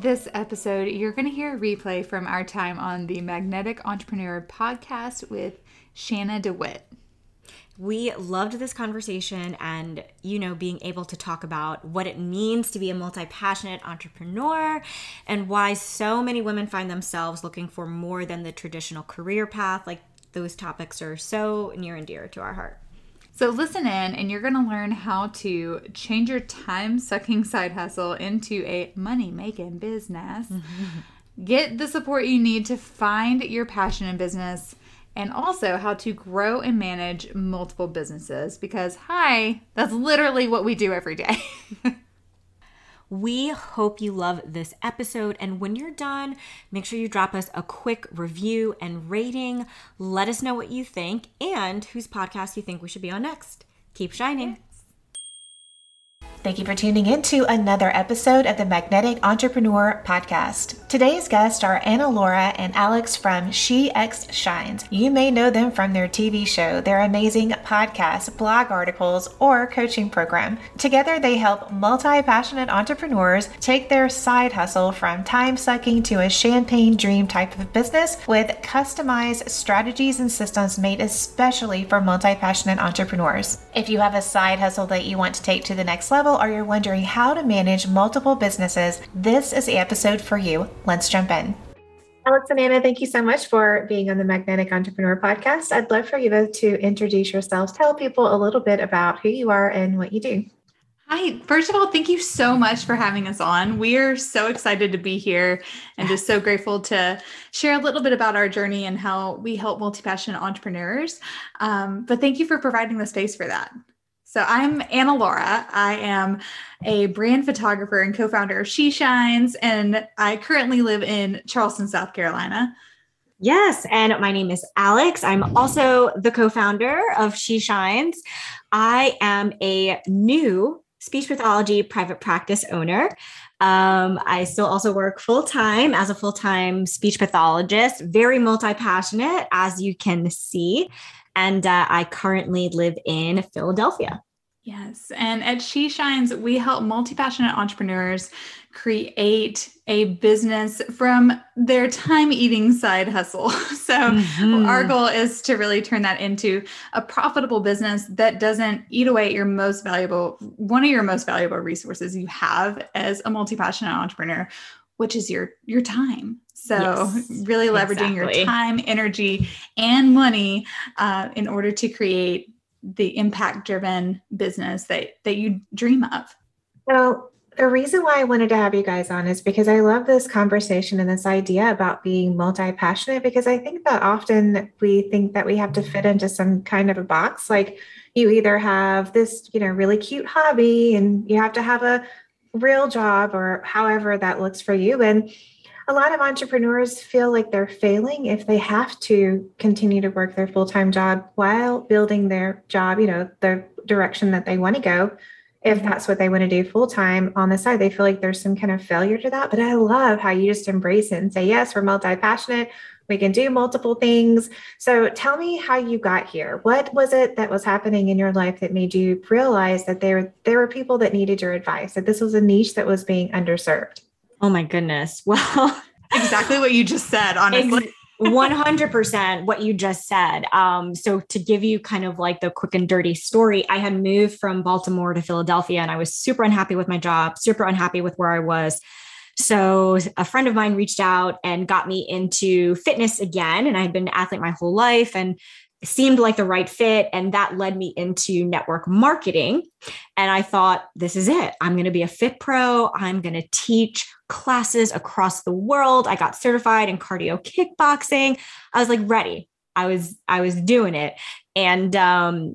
This episode, you're going to hear a replay from our time on the Magnetic Entrepreneur podcast with Shana DeWitt. We loved this conversation and, you know, being able to talk about what it means to be a multi passionate entrepreneur and why so many women find themselves looking for more than the traditional career path. Like, those topics are so near and dear to our heart. So, listen in, and you're going to learn how to change your time sucking side hustle into a money making business. Get the support you need to find your passion in business, and also how to grow and manage multiple businesses. Because, hi, that's literally what we do every day. We hope you love this episode. And when you're done, make sure you drop us a quick review and rating. Let us know what you think and whose podcast you think we should be on next. Keep shining. Thank you for tuning in to another episode of the Magnetic Entrepreneur Podcast. Today's guests are Anna Laura and Alex from She X Shines. You may know them from their TV show, their amazing podcast, blog articles, or coaching program. Together, they help multi passionate entrepreneurs take their side hustle from time sucking to a champagne dream type of business with customized strategies and systems made especially for multi passionate entrepreneurs. If you have a side hustle that you want to take to the next level, or you're wondering how to manage multiple businesses, this is the episode for you. Let's jump in. Alex and Anna, thank you so much for being on the Magnetic Entrepreneur Podcast. I'd love for you both to introduce yourselves, tell people a little bit about who you are and what you do. Hi, first of all, thank you so much for having us on. We are so excited to be here and just so grateful to share a little bit about our journey and how we help multi passionate entrepreneurs. Um, but thank you for providing the space for that. So I'm Anna Laura. I am a brand photographer and co-founder of She Shines, and I currently live in Charleston, South Carolina. Yes, and my name is Alex. I'm also the co-founder of She Shines. I am a new speech pathology private practice owner. Um, I still also work full time as a full time speech pathologist, very multi passionate, as you can see and uh, I currently live in Philadelphia. Yes. And at She Shines, we help multi passionate entrepreneurs create a business from their time eating side hustle. So, mm-hmm. our goal is to really turn that into a profitable business that doesn't eat away at your most valuable, one of your most valuable resources you have as a multi passionate entrepreneur, which is your your time. So, yes, really leveraging exactly. your time, energy, and money uh, in order to create the impact driven business that, that you dream of. So, the reason why I wanted to have you guys on is because I love this conversation and this idea about being multi passionate. Because I think that often we think that we have to fit into some kind of a box. Like, you either have this, you know, really cute hobby and you have to have a real job or however that looks for you. And a lot of entrepreneurs feel like they're failing if they have to continue to work their full-time job while building their job, you know, the direction that they want to go. If mm-hmm. that's what they want to do full time on the side, they feel like there's some kind of failure to that. But I love how you just embrace it and say, yes, we're multi passionate. We can do multiple things. So tell me how you got here. What was it that was happening in your life that made you realize that there, there were people that needed your advice, that this was a niche that was being underserved? Oh my goodness. Well, exactly what you just said, honestly. 100% what you just said. Um, so, to give you kind of like the quick and dirty story, I had moved from Baltimore to Philadelphia and I was super unhappy with my job, super unhappy with where I was. So, a friend of mine reached out and got me into fitness again. And I had been an athlete my whole life. And seemed like the right fit. And that led me into network marketing. And I thought, this is it. I'm going to be a fit pro. I'm going to teach classes across the world. I got certified in cardio kickboxing. I was like ready. I was I was doing it. And um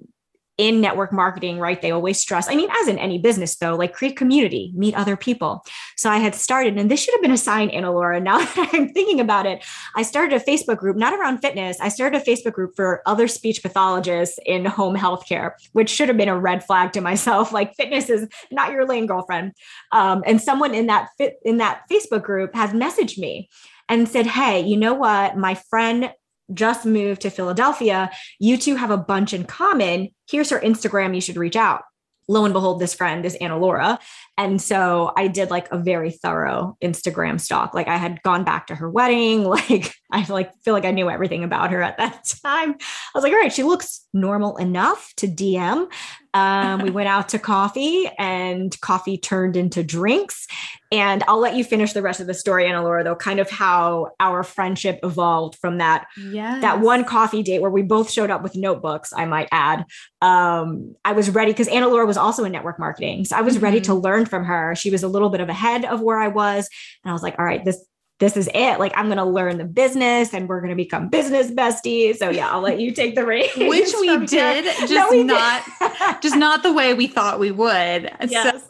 in network marketing, right? They always stress, I mean, as in any business though, like create community, meet other people. So I had started, and this should have been a sign, Anna Laura. Now that I'm thinking about it, I started a Facebook group, not around fitness. I started a Facebook group for other speech pathologists in home healthcare, which should have been a red flag to myself. Like fitness is not your lane, girlfriend. Um, and someone in that fit in that Facebook group has messaged me and said, Hey, you know what? My friend just moved to Philadelphia. You two have a bunch in common. Here's her Instagram. You should reach out. Lo and behold, this friend is Anna Laura. And so I did like a very thorough Instagram stalk. Like I had gone back to her wedding. Like I like feel like I knew everything about her at that time. I was like, all right, she looks normal enough to DM. Um, we went out to coffee and coffee turned into drinks. And I'll let you finish the rest of the story, Anna Laura, though, kind of how our friendship evolved from that, yes. that one coffee date where we both showed up with notebooks, I might add. Um, I was ready because Anna Laura was also in network marketing. So I was mm-hmm. ready to learn from her. She was a little bit of ahead of where I was. And I was like, all right, this this is it. Like I'm going to learn the business and we're going to become business besties. So yeah, I'll let you take the reins. Which we did, just no, we not. just not the way we thought we would. Yes. So,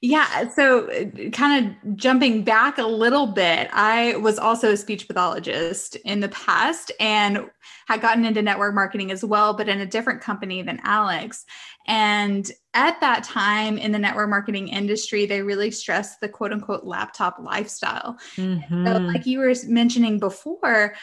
yeah. So kind of jumping back a little bit, I was also a speech pathologist in the past and had gotten into network marketing as well, but in a different company than Alex. And at that time in the network marketing industry, they really stressed the quote unquote laptop lifestyle. Mm-hmm. So, like you were mentioning before,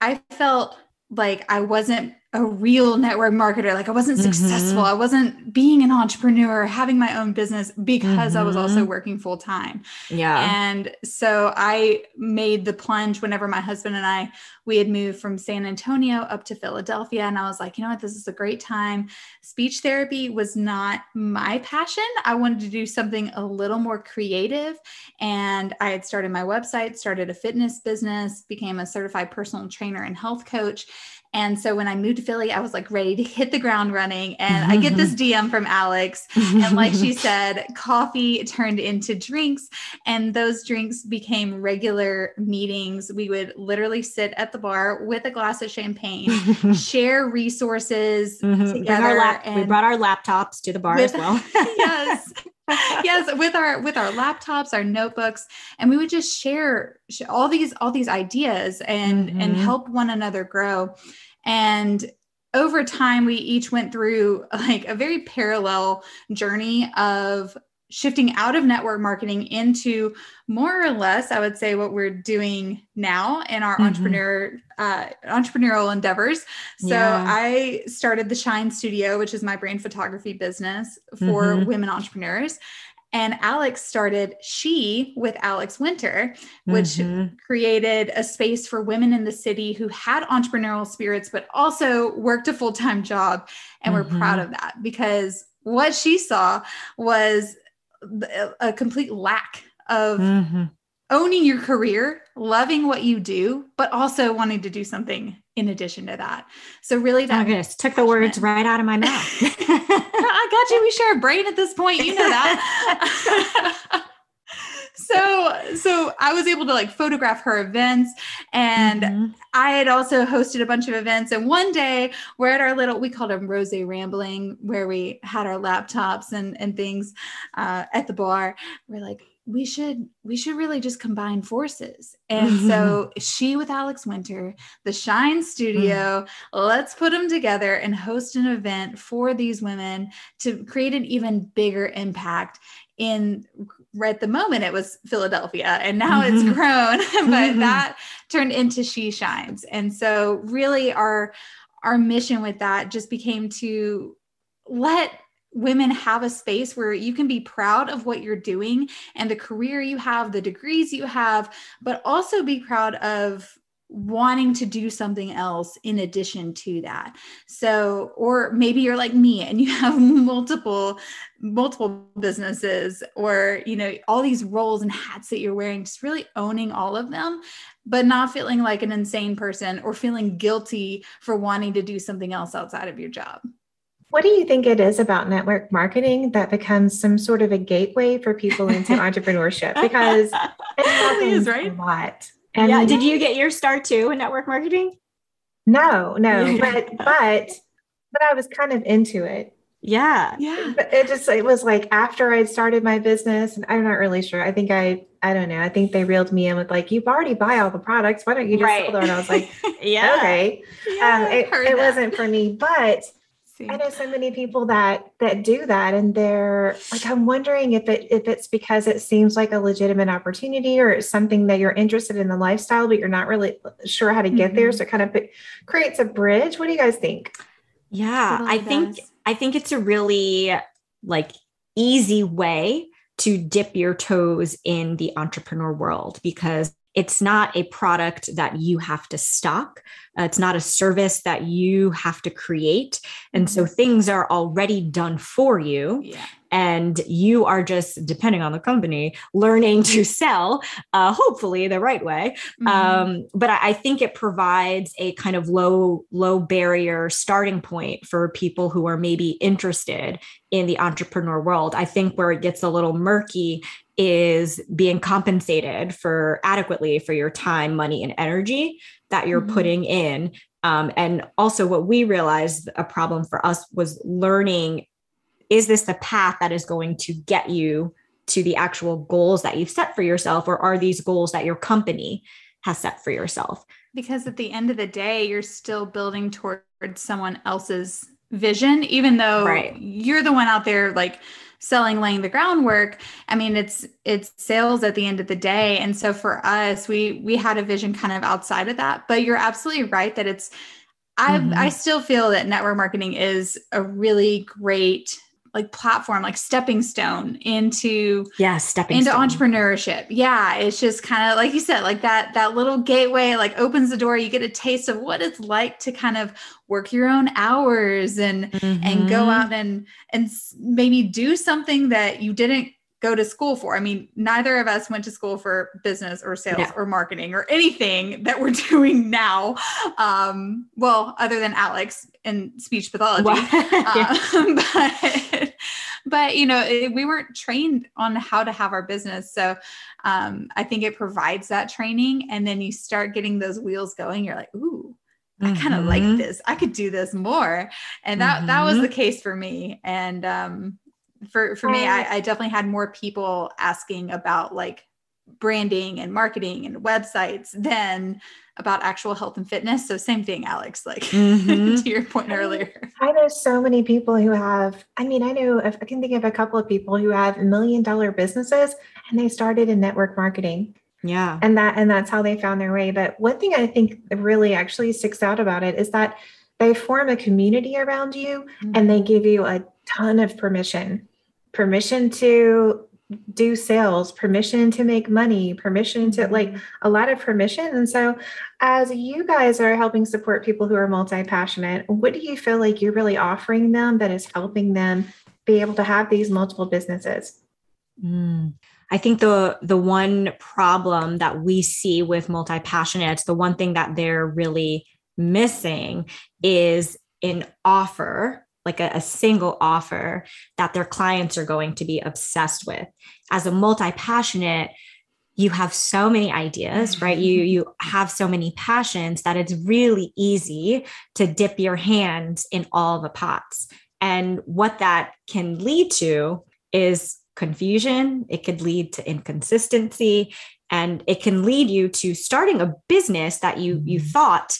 I felt like I wasn't a real network marketer. Like I wasn't mm-hmm. successful. I wasn't being an entrepreneur, having my own business because mm-hmm. I was also mm-hmm. working full time. Yeah. And so I made the plunge whenever my husband and I we had moved from San Antonio up to Philadelphia and I was like, you know what, this is a great time. Speech therapy was not my passion. I wanted to do something a little more creative and I had started my website, started a fitness business, became a certified personal trainer and health coach and so when I moved to Philly, I was like ready to hit the ground running. And I get this DM from Alex. And like she said, coffee turned into drinks. And those drinks became regular meetings. We would literally sit at the bar with a glass of champagne, share resources mm-hmm. together. Lap- we brought our laptops to the bar with, as well. yes. yes with our with our laptops our notebooks and we would just share all these all these ideas and mm-hmm. and help one another grow and over time we each went through like a very parallel journey of shifting out of network marketing into more or less i would say what we're doing now in our mm-hmm. entrepreneur uh, entrepreneurial endeavors so yeah. i started the shine studio which is my brand photography business for mm-hmm. women entrepreneurs and Alex started She with Alex Winter, which mm-hmm. created a space for women in the city who had entrepreneurial spirits, but also worked a full time job. And mm-hmm. we're proud of that because what she saw was a complete lack of mm-hmm. owning your career, loving what you do, but also wanting to do something in addition to that. So really that oh goodness, took the words right out of my mouth. I got you. We share a brain at this point. You know that. so so I was able to like photograph her events and mm-hmm. I had also hosted a bunch of events. And one day we're at our little we called them rose rambling where we had our laptops and and things uh, at the bar. We're like we should we should really just combine forces. And so she with alex winter the shine studio let's put them together and host an event for these women to create an even bigger impact in at the moment it was Philadelphia and now it's mm-hmm. grown, but mm-hmm. that turned into She Shines. And so really our our mission with that just became to let women have a space where you can be proud of what you're doing and the career you have, the degrees you have, but also be proud of wanting to do something else in addition to that. So, or maybe you're like me and you have multiple multiple businesses or, you know, all these roles and hats that you're wearing, just really owning all of them, but not feeling like an insane person or feeling guilty for wanting to do something else outside of your job. What do you think it is about network marketing that becomes some sort of a gateway for people into entrepreneurship? Because it happens right? a lot. And yeah, did you get your start too in network marketing? No, no, but but but I was kind of into it. Yeah. Yeah. But it just it was like after I'd started my business, and I'm not really sure. I think I I don't know. I think they reeled me in with like, you've already buy all the products. Why don't you just Right. sell them? And I was like, Yeah. okay. Yeah, um, it, it wasn't for me, but See. I know so many people that that do that, and they're like, I'm wondering if it if it's because it seems like a legitimate opportunity or it's something that you're interested in the lifestyle, but you're not really sure how to get there. Mhm. So it kind of p- creates a bridge. What do you guys think? Yeah, Totally I think does. I think it's a really like easy way to dip your toes in the entrepreneur world because it's not a product that you have to stock. Uh, it's not a service that you have to create. And so things are already done for you. Yeah. And you are just, depending on the company, learning to sell, uh, hopefully the right way. Mhm. Um, but I, I think it provides a kind of low, low barrier starting point for people who are maybe interested in the entrepreneur world. I think where it gets a little murky is being compensated for adequately for your time, money, and energy that you're Mhm. putting in. Um, and also, what we realized a problem for us was learning is this the path that is going to get you to the actual goals that you've set for yourself, or are these goals that your company has set for yourself? because at the end of the day you're still building towards someone else's vision even though Right. you're the one out there like selling laying the groundwork i mean it's it's sales at the end of the day and so for us we we had a vision kind of outside of that but you're absolutely right that it's i Mhm. i still feel that network marketing is a really great like platform like stepping stone into Yeah, stepping into stone. entrepreneurship yeah it's just kind of like you said like that that little gateway like opens the door you get a taste of what it's like to kind of work your own hours and and go Mhm. out and and maybe do something that you didn't go to school for. I mean neither of us went to school for business or sales No. or marketing or anything that we're doing now um well other than alex in speech pathology. Yeah. um, but but you know it, we weren't trained on how to have our business. So um, i think it provides that training. And then you start getting those wheels going. You're like ooh i kind of like Mhm. this. I could do this more. And that that was Mhm. the case for me. And um, for for me I, I definitely had more people asking about like branding and marketing and websites than about actual health and fitness so same thing alex like Mhm. to your point earlier I know so many people who have, I mean, I know, I can think of a couple of people who have million dollar businesses and they started in network marketing Yeah. and that, and that's how they found their way. But one thing I think really actually sticks out about it is that they form a community around you and they give you a ton of permission permission to do sales permission to make money permission to like a lot of permission. And so as you guys are helping support people who are multi-passionate what do you feel like you're really offering them that is helping them be able to have these multiple businesses? Mm. I think the the one problem that we see with multi-passionates, the one thing that they're really missing is an offer, like a, a single offer that their clients are going to be obsessed with. As a multi-passionate, you have so many ideas, right? You mm-hmm. you have so many passions that it's really easy to dip your hands in all the pots. And what that can lead to is confusion, it could lead to inconsistency, and it can lead you to starting a business that you you mm-hmm. thought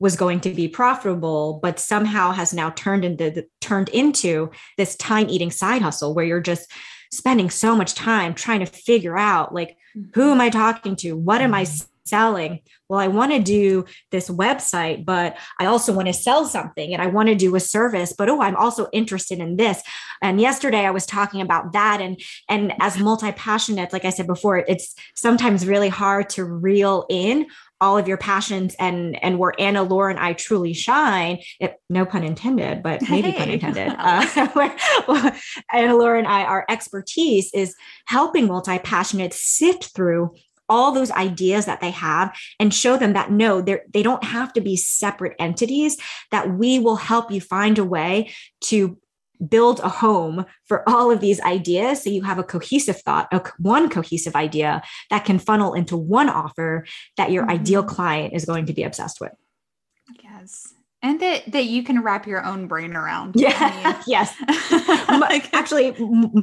was going to be profitable but somehow has now turned into turned into this time eating side hustle where you're just spending so much time trying to figure out like who am mm-hmm. i talking to? What am i mm-hmm. selling? Well i want to do this website but i also want to sell something and i want to do a service but oh i'm also interested in this. And yesterday i was talking about that and and as multi-passionate like i said before it's sometimes really hard to reel in all of your passions and and where Anna Laura and I truly shine, it, no pun intended, but maybe pun intended. Uh, Anna Laura and I, our expertise is helping multi passionate sift through all those ideas that they have and show them that no, they're they don't have to be separate entities, that we will help you find a way to build a home for all of these ideas so you have a cohesive thought a, one cohesive idea that can funnel into one offer that your Mhm. ideal client is going to be obsessed with Yes. and that that you can wrap your own brain around. Yeah. I mean, yes. like, Actually,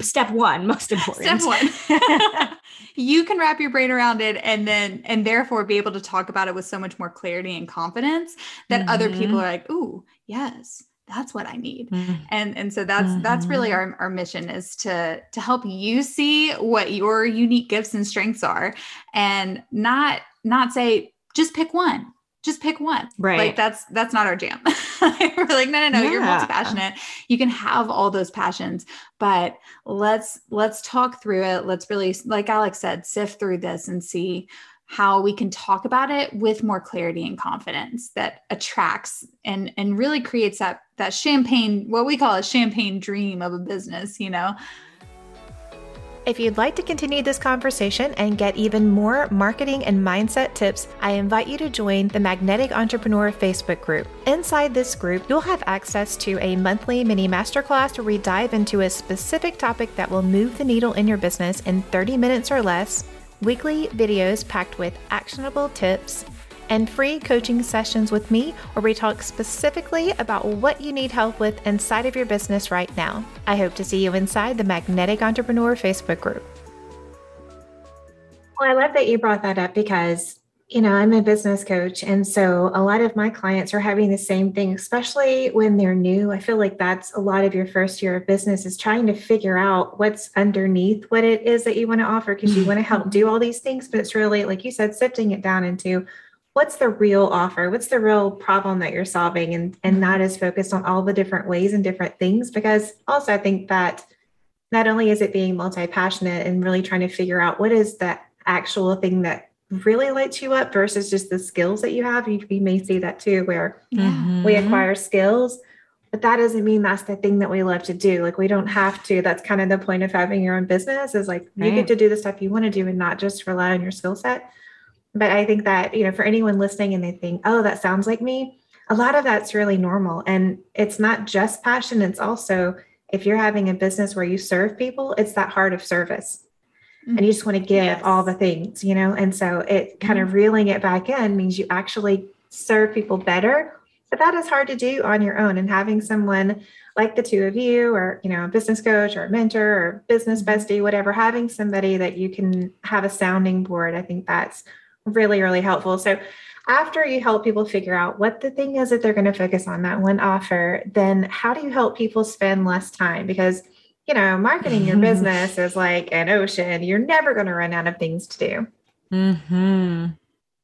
step one, most important. Step one. you can wrap your brain around it and then and therefore be able to talk about it with so much more clarity and confidence that mm-hmm. other people mm-hmm. are like, "Ooh, yes." That's what i need mm-hmm. and and so that's mm-hmm. that's really mm-hmm. our, our mission is to to help you see what your unique gifts and strengths are and not not say just pick one just pick one. Right. Like that's that's not our jam. We're like, no, no, no, yeah. you're multi-passionate. You can have all those passions, but let's let's talk through it. Let's really, like Alex said, sift through this and see how we can talk about it with more clarity and confidence that attracts and and really creates that that champagne, what we call a champagne dream of a business, you know. If you'd like to continue this conversation and get even more marketing and mindset tips, I invite you to join the Magnetic Entrepreneur Facebook group. Inside this group, you'll have access to a monthly mini masterclass where we dive into a specific topic that will move the needle in your business in 30 minutes or less, weekly videos packed with actionable tips and free coaching sessions with me where we talk specifically about what you need help with inside of your business right now. I hope to see you inside the Magnetic Entrepreneur Facebook group. Well, I love that you brought that up because, you know, I'm a business coach. And so a lot of my clients are having the same thing, especially when they're new. I feel like that's a lot of your first year of business is trying to figure out what's underneath what it is that you want to offer because you want to help mm-hmm. do all these things. But it's really, like you said, sifting it down into what's the real offer what's the real problem that you're solving and and mm-hmm. not as focused on all the different ways and different things because also i think that not only is it being multi-passionate and really trying to figure out what is that actual thing that really lights you up versus just the skills that you have you, you may see that too where mm-hmm. we acquire skills but that doesn't mean that's the thing that we love to do like we don't have to that's kind of the point of having your own business is like right. you get to do the stuff you want to do and not just rely on your skill set but I think that, you know, for anyone listening and they think, oh, that sounds like me, a lot of that's really normal. And it's not just passion, it's also if you're having a business where you serve people, it's that heart of service. Mm-hmm. And you just want to give yes. all the things, you know? And so it kind of mm-hmm. reeling it back in means you actually serve people better. But that is hard to do on your own. And having someone like the two of you, or, you know, a business coach or a mentor or business mm-hmm. bestie, whatever, having somebody that you can have a sounding board, I think that's really, really helpful. So after you help people figure out what the thing is that they're going to focus on that one offer, then how do you help people spend less time? Because you know, marketing your business is like an ocean. You're never going to run out of things to do. Hmm.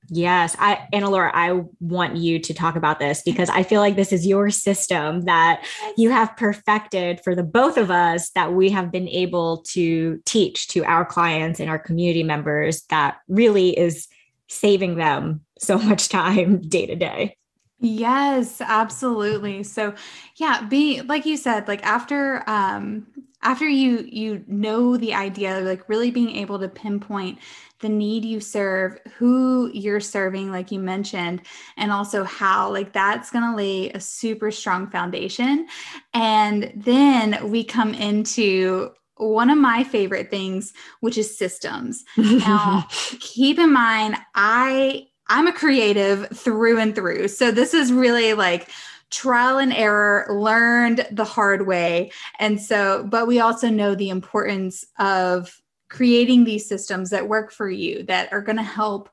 Yes, I Anna Laura, I want you to talk about this because I feel like this is your system that you have perfected for the both of us that we have been able to teach to our clients and our community members that really is saving them so much time day to day. Yes, absolutely. So, yeah, be like you said, like after um after you you know the idea like really being able to pinpoint the need you serve who you're serving like you mentioned and also how like that's going to lay a super strong foundation and then we come into one of my favorite things, which is systems. now, keep in mind, I I'm a creative through and through. So this is really like trial and error, learned the hard way. And so, but we also know the importance of creating these systems that work for you that are going to help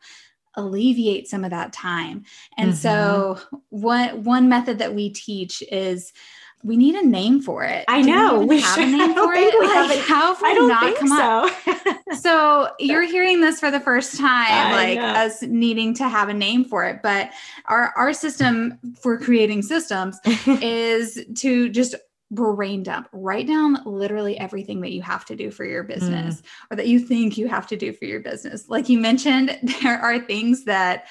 alleviate some of that time. And mm-hmm. so one one method that we teach is we need a name for it. I know. we, we have should. a name for it. Like, how have we not come so. up? so you're hearing this for the first time, I like know. us needing to have a name for it. But our our system for creating systems is to just brain dump write down literally everything that you have to do for your business mm. or that you think you have to do for your business like you mentioned there are things that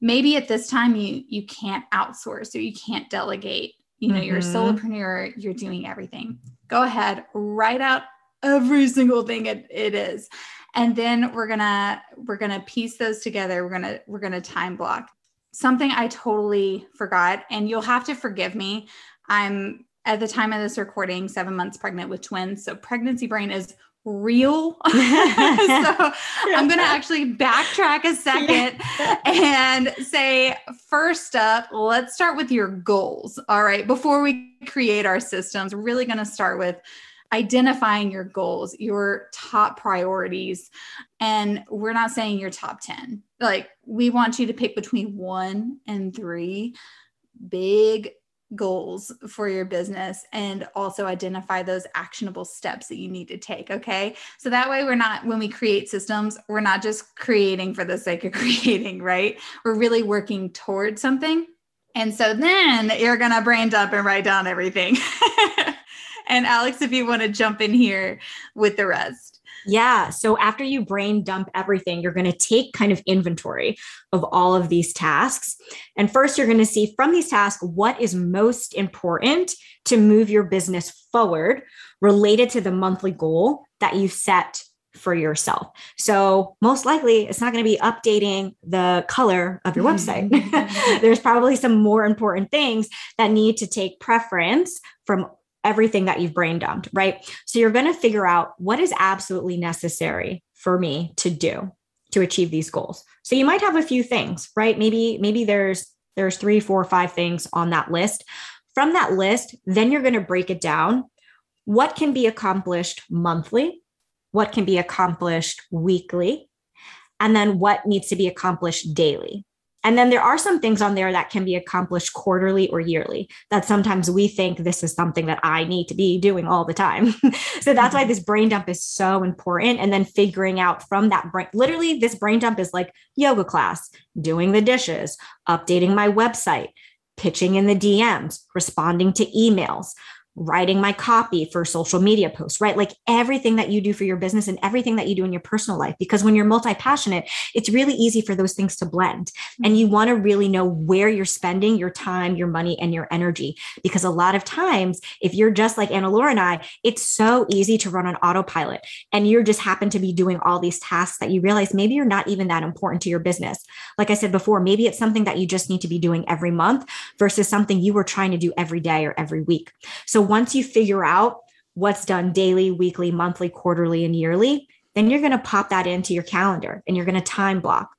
maybe at this time you you can't outsource or you can't delegate you know, mm-hmm. you're a mm-hmm. solopreneur, you're doing everything. Go ahead, write out every single thing it, it is. And then we're gonna we're gonna piece those together. We're gonna we're gonna time block. Something I totally forgot, and you'll have to forgive me. I'm at the time of this recording, seven months pregnant with twins. So pregnancy brain is real. so I'm going to actually backtrack a second and say, first up, let's start with your goals. All right. Before we create our systems, we're really going to start with identifying your goals, your top priorities. And we're not saying your top 10. Like, we want you to pick between one and three big goals for your business and also identify those actionable steps that you need to take. Okay. So that way, we're not, when we create systems, we're not just creating for the sake of creating, right? We're really working towards something. And so then you're going to brain dump and write down everything. and Alex, if you want to jump in here with the rest. Yeah. So after you brain dump everything, you're going to take kind of inventory of all of these tasks. And first, you're going to see from these tasks what is most important to move your business forward related to the monthly goal that you set for yourself. So, most likely, it's not going to be updating the color of your website. There's probably some more important things that need to take preference from everything that you've brain dumped, right? So you're going to figure out what is absolutely necessary for me to do to achieve these goals. So you might have a few things, right? Maybe maybe there's there's three, four, five things on that list. From that list, then you're going to break it down. What can be accomplished monthly? What can be accomplished weekly? And then what needs to be accomplished daily? And then there are some things on there that can be accomplished quarterly or yearly that sometimes we think this is something that I need to be doing all the time. so that's why mm-hmm. this brain dump is so important. And then figuring out from that brain, literally, this brain dump is like yoga class, doing the dishes, updating my website, pitching in the DMs, responding to emails, writing my copy for social media posts, right? Like everything that you do for your business and everything that you do in your personal life. Because when you're multi passionate, it's really easy for those things to blend. And mm-hmm. you want to really know where you're spending your time, your money, and your energy. Because a lot of times, if you're just like Anna Laura and I, it's so easy to run on autopilot and you're just happen to be doing all these tasks that you realize maybe you're not even that important to your business. Like I said before, maybe it's something that you just need to be doing every month versus something you were trying to do every day or every week. So once you figure out what's done daily, weekly, monthly, quarterly, and yearly, then you're going to pop that into your calendar and you're going to time block.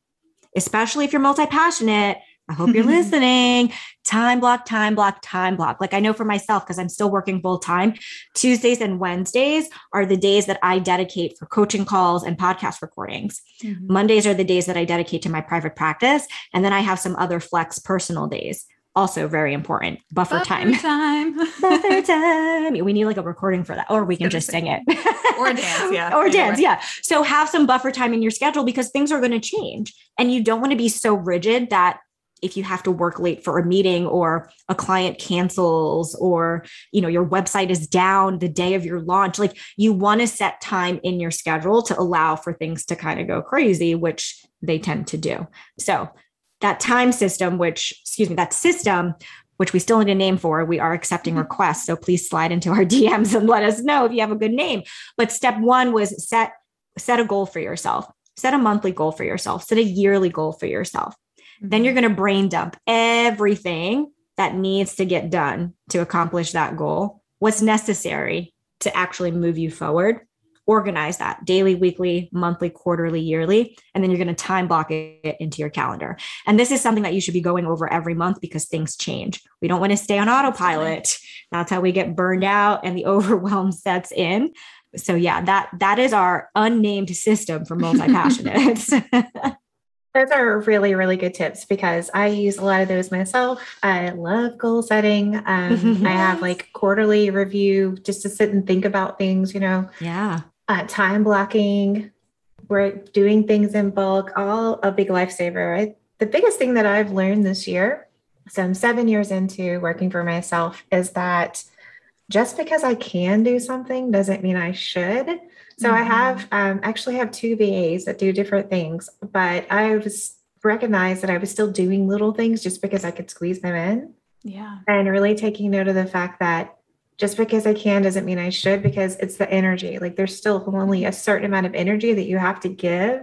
Especially if you're multi passionate, I hope you're listening. Time block, time block, time block. Like I know for myself, because I'm still working full time, Tuesdays and Wednesdays are the days that I dedicate for coaching calls and podcast recordings. Mm-hmm. Mondays are the days that I dedicate to my private practice. And then I have some other flex personal days also very important. Buffer, Buffer time. time. Buffer time. We need like a recording for that, or we can just sing it. or dance, yeah. Or dance, yeah. So have some buffer time in your schedule because things are going to change. And you don't want to be so rigid that if you have to work late for a meeting or a client cancels or you know your website is down the day of your launch like you want to set time in your schedule to allow for things to kind of go crazy which they tend to do so that time system, which, excuse me, that system, which we still need a name for, we are accepting mm-hmm. requests. So please slide into our DMs and let us know if you have a good name. But step one was set set a goal for yourself, set a monthly goal for yourself, set a yearly goal for yourself. Then you're mm-hmm. going to brain dump everything that needs to get done to accomplish that goal, what's necessary to actually move you forward organize that daily, weekly, monthly, quarterly, yearly, and then you're going to time block it into your calendar. And this is something that you should be going over every month because things change. We don't want to stay on autopilot. That's how we get burned out and the overwhelm sets in. So yeah, that that is our unnamed system for multi-passionates. Those are really, really good tips because I use a lot of those myself. I love goal setting. Um, I have like quarterly review just to sit and think about things, you know. Yeah uh, time blocking, we're doing things in bulk, all a big lifesaver. Right? The biggest thing that I've learned this year, so I'm seven years into working for myself, is that just because I can do something doesn't mean I should. So mm-hmm. I have um, actually have two VAs that do different things, but I was recognized that I was still doing little things just because I could squeeze them in. Yeah. And really taking note of the fact that just because I can doesn't mean I should because it's the energy. Like there's still only a certain amount of energy that you have to give.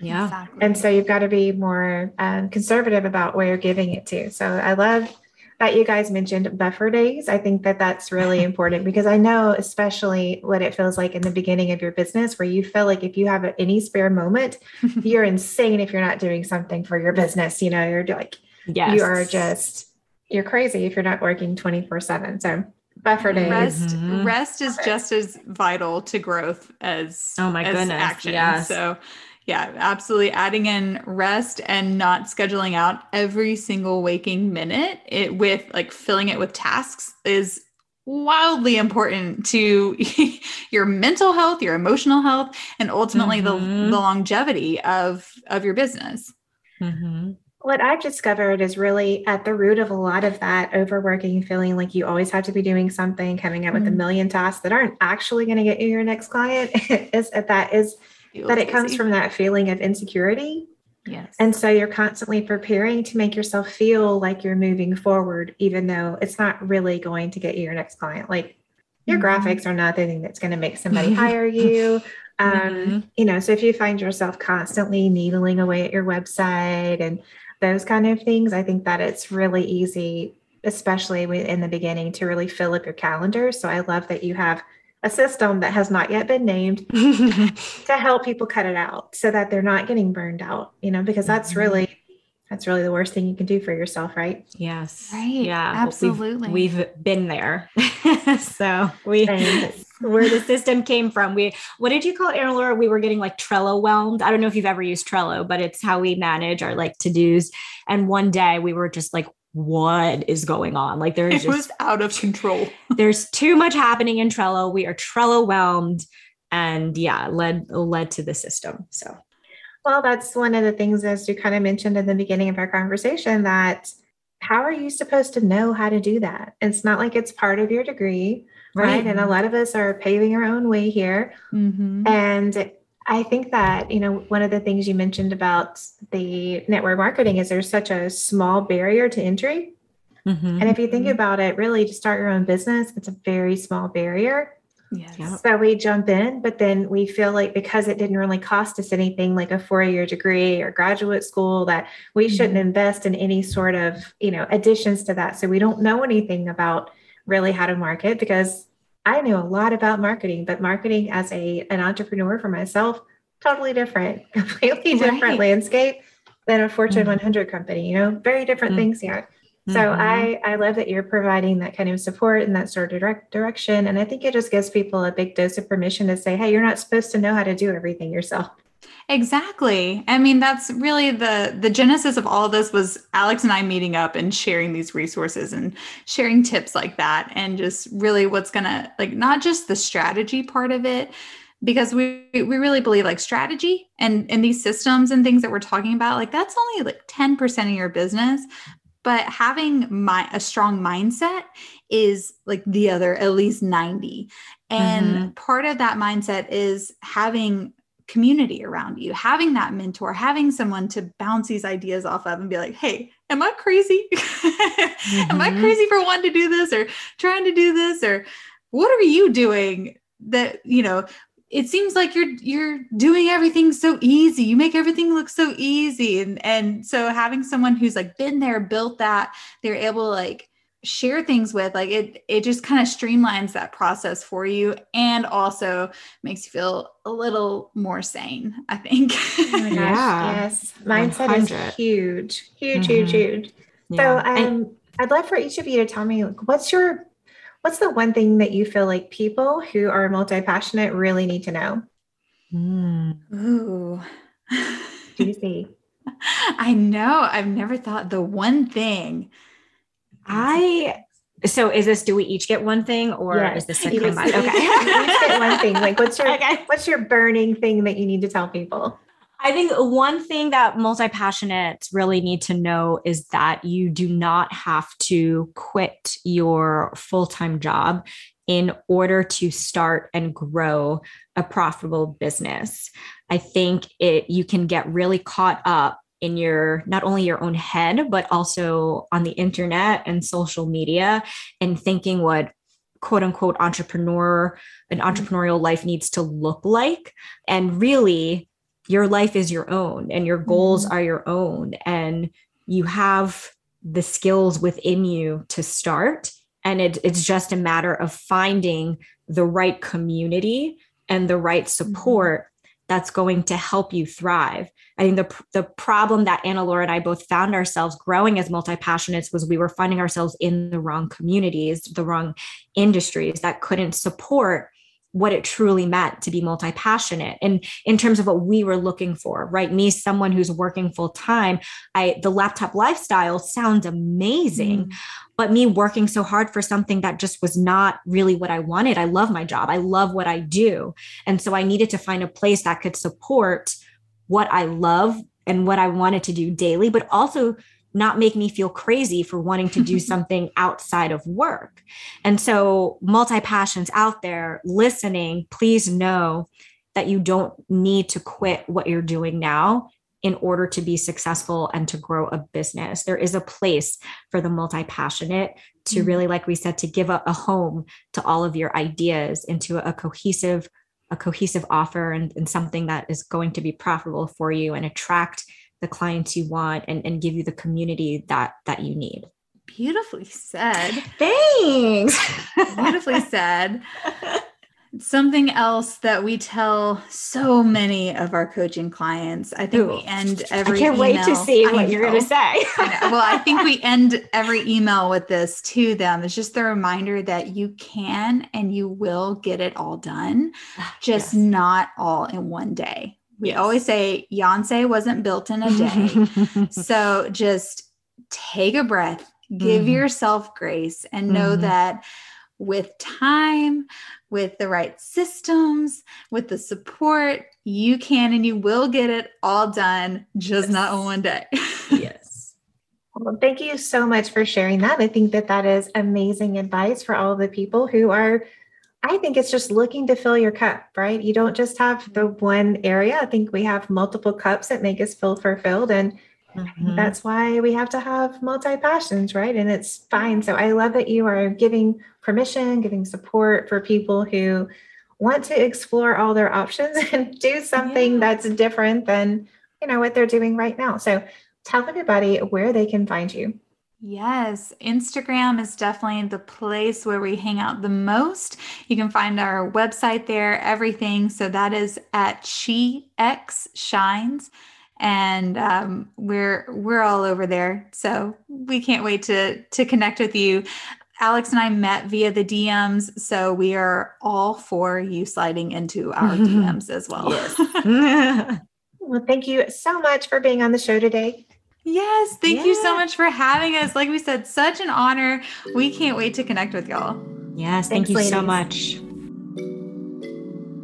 Yeah. Exactly. And so you've got to be more um, conservative about where you're giving it to. So I love that you guys mentioned buffer days. I think that that's really important because I know, especially what it feels like in the beginning of your business, where you feel like if you have any spare moment, you're insane if you're not doing something for your business. You know, you're like, yes. you are just, you're crazy if you're not working 24 7. So, buffer days. Rest, mm-hmm. rest is just as vital to growth as oh my as goodness, action. Yes. So yeah, absolutely. Adding in rest and not scheduling out every single waking minute it with like filling it with tasks is wildly important to your mental health, your emotional health, and ultimately mm-hmm. the, the longevity of of your business. Mm-hmm. What I've discovered is really at the root of a lot of that overworking, feeling like you always have to be doing something, coming up mm-hmm. with a mm-hmm. million tasks that aren't actually going to get you your next client. is that is that it comes from that feeling of insecurity. Yes. And so you're constantly preparing to make yourself feel like you're moving forward, even though it's not really going to get you your next client. Like your mm-hmm. graphics are not the thing that's going to make somebody hire you. Um, mm-hmm. You know, so if you find yourself constantly needling away at your website and those kind of things, I think that it's really easy, especially in the beginning, to really fill up your calendar. So I love that you have a system that has not yet been named to help people cut it out so that they're not getting burned out, you know, because that's mm-hmm. really that's really the worst thing you can do for yourself, right? Yes. Right. Yeah. Absolutely. We've, we've been there. so we where the system came from. We what did you call it, Anna Laura? We were getting like Trello whelmed. I don't know if you've ever used Trello, but it's how we manage our like to-dos. And one day we were just like, what is going on? Like there's it just, was out of control. there's too much happening in Trello. We are Trello whelmed and yeah, led led to the system. So well, that's one of the things as you kind of mentioned in the beginning of our conversation that how are you supposed to know how to do that? It's not like it's part of your degree, right? And a lot of us are paving our own way here. Mm-hmm. And I think that, you know, one of the things you mentioned about the network marketing is there's such a small barrier to entry. Mm-hmm. And if you think mm-hmm. about it, really to start your own business, it's a very small barrier. Yes. So we jump in, but then we feel like because it didn't really cost us anything like a four year degree or graduate school, that we mm-hmm. shouldn't invest in any sort of, you know, additions to that. So we don't know anything about really how to market because I knew a lot about marketing, but marketing as a an entrepreneur for myself, totally different, completely different right. landscape than a Fortune mm-hmm. 100 company. You know, very different mm-hmm. things here. So mm-hmm. I I love that you're providing that kind of support and that sort of direct direction, and I think it just gives people a big dose of permission to say, hey, you're not supposed to know how to do everything yourself. Exactly. I mean, that's really the the genesis of all of this was Alex and I meeting up and sharing these resources and sharing tips like that and just really what's going to like not just the strategy part of it because we we really believe like strategy and and these systems and things that we're talking about like that's only like 10% of your business but having my a strong mindset is like the other at least 90 and mm-hmm. part of that mindset is having community around you, having that mentor, having someone to bounce these ideas off of and be like, hey, am I crazy? mm-hmm. Am I mm-hmm. crazy for wanting to do this or trying to do this? Or what are you doing that, you know, it seems like you're you're doing everything so easy. You make everything look so easy. And and so having someone who's like been there, built that, they're able to like share things with like it it just kind of streamlines that process for you and also makes you feel a little more sane i think oh yeah yes mindset 100. is huge huge mm-hmm. huge huge yeah. so um and- i'd love for each of you to tell me what's your what's the one thing that you feel like people who are multi-passionate really need to know mm. ooh juicy i know i've never thought the one thing I so is this do we each get one thing or yes. is this a combined? Okay. each get one thing. Like what's your okay. what's your burning thing that you need to tell people? I think one thing that multi passionates really need to know is that you do not have to quit your full time job in order to start and grow a profitable business. I think it you can get really caught up in your not only your own head but also on the internet and social media and thinking what quote unquote entrepreneur an mm-hmm. entrepreneurial life needs to look like and really your life is your own and your goals mm-hmm. are your own and you have the skills within you to start. And it, it's just a matter of finding the right community and the right mm-hmm. support. That's going to help you thrive. I think the, the problem that Anna Laura and I both found ourselves growing as multi passionates was we were finding ourselves in the wrong communities, the wrong industries that couldn't support what it truly meant to be multi passionate and in terms of what we were looking for right? Me someone who's working full time i the laptop lifestyle sounds amazing mm. but me working so hard for something that just was not really what i wanted. I love my job. I love what i do. And so i needed to find a place that could support what i love and what i wanted to do daily but also not make me feel crazy for wanting to do something outside of work. And so, multi passions out there listening, please know that you don't need to quit what you're doing now in order to be successful and to grow a business. There is a place for the multi passionate to mm-hmm. really, like we said, to give a, a, home to all of your ideas into a, a cohesive a cohesive offer and, and something that is going to be profitable for you and attract the clients you want and, and give you the community that that you need. Beautifully said. Thanks. Beautifully said. Something else that we tell so many of our coaching clients. I think Ooh, we end every i can't email, wait to see what you're going to say. Well i think we end every email with this to them. It's just the reminder that you can and you will get it all done ah, just yes. not all in one day we yes. always say Beyonce wasn't built in a day. so just take a breath, give mm-hmm. yourself grace, and know mm-hmm. that with time, with the right systems, with the support, you can and you will get it all done, just yes. not in one day. yes. Well, thank you so much for sharing that. I think that that is amazing advice for all the people who are I think it's just looking to fill your cup, right? You don't just have the one area. I think we have multiple cups that make us feel fulfilled. And mm-hmm. that's why we have to have multi passions, right? And it's fine. So I love that you are giving permission, giving support for people who want to explore all their options and do something yeah. that's different than, you know, what they're doing right now. So tell everybody where they can find you. Yes, Instagram is definitely the place where we hang out the most. You can find our website there, everything. So that is at She X Shines, and um, we're we're all over there. So we can't wait to to connect with you. Alex and I met via the DMs, so we are all for you sliding into our DMs as well. Yes. well, thank you so much for being on the show today. Yes, thank yeah. you so much for having us. Like we said, such an honor. We can't wait to connect with y'all. Yes, thank Thanks, you ladies. so much.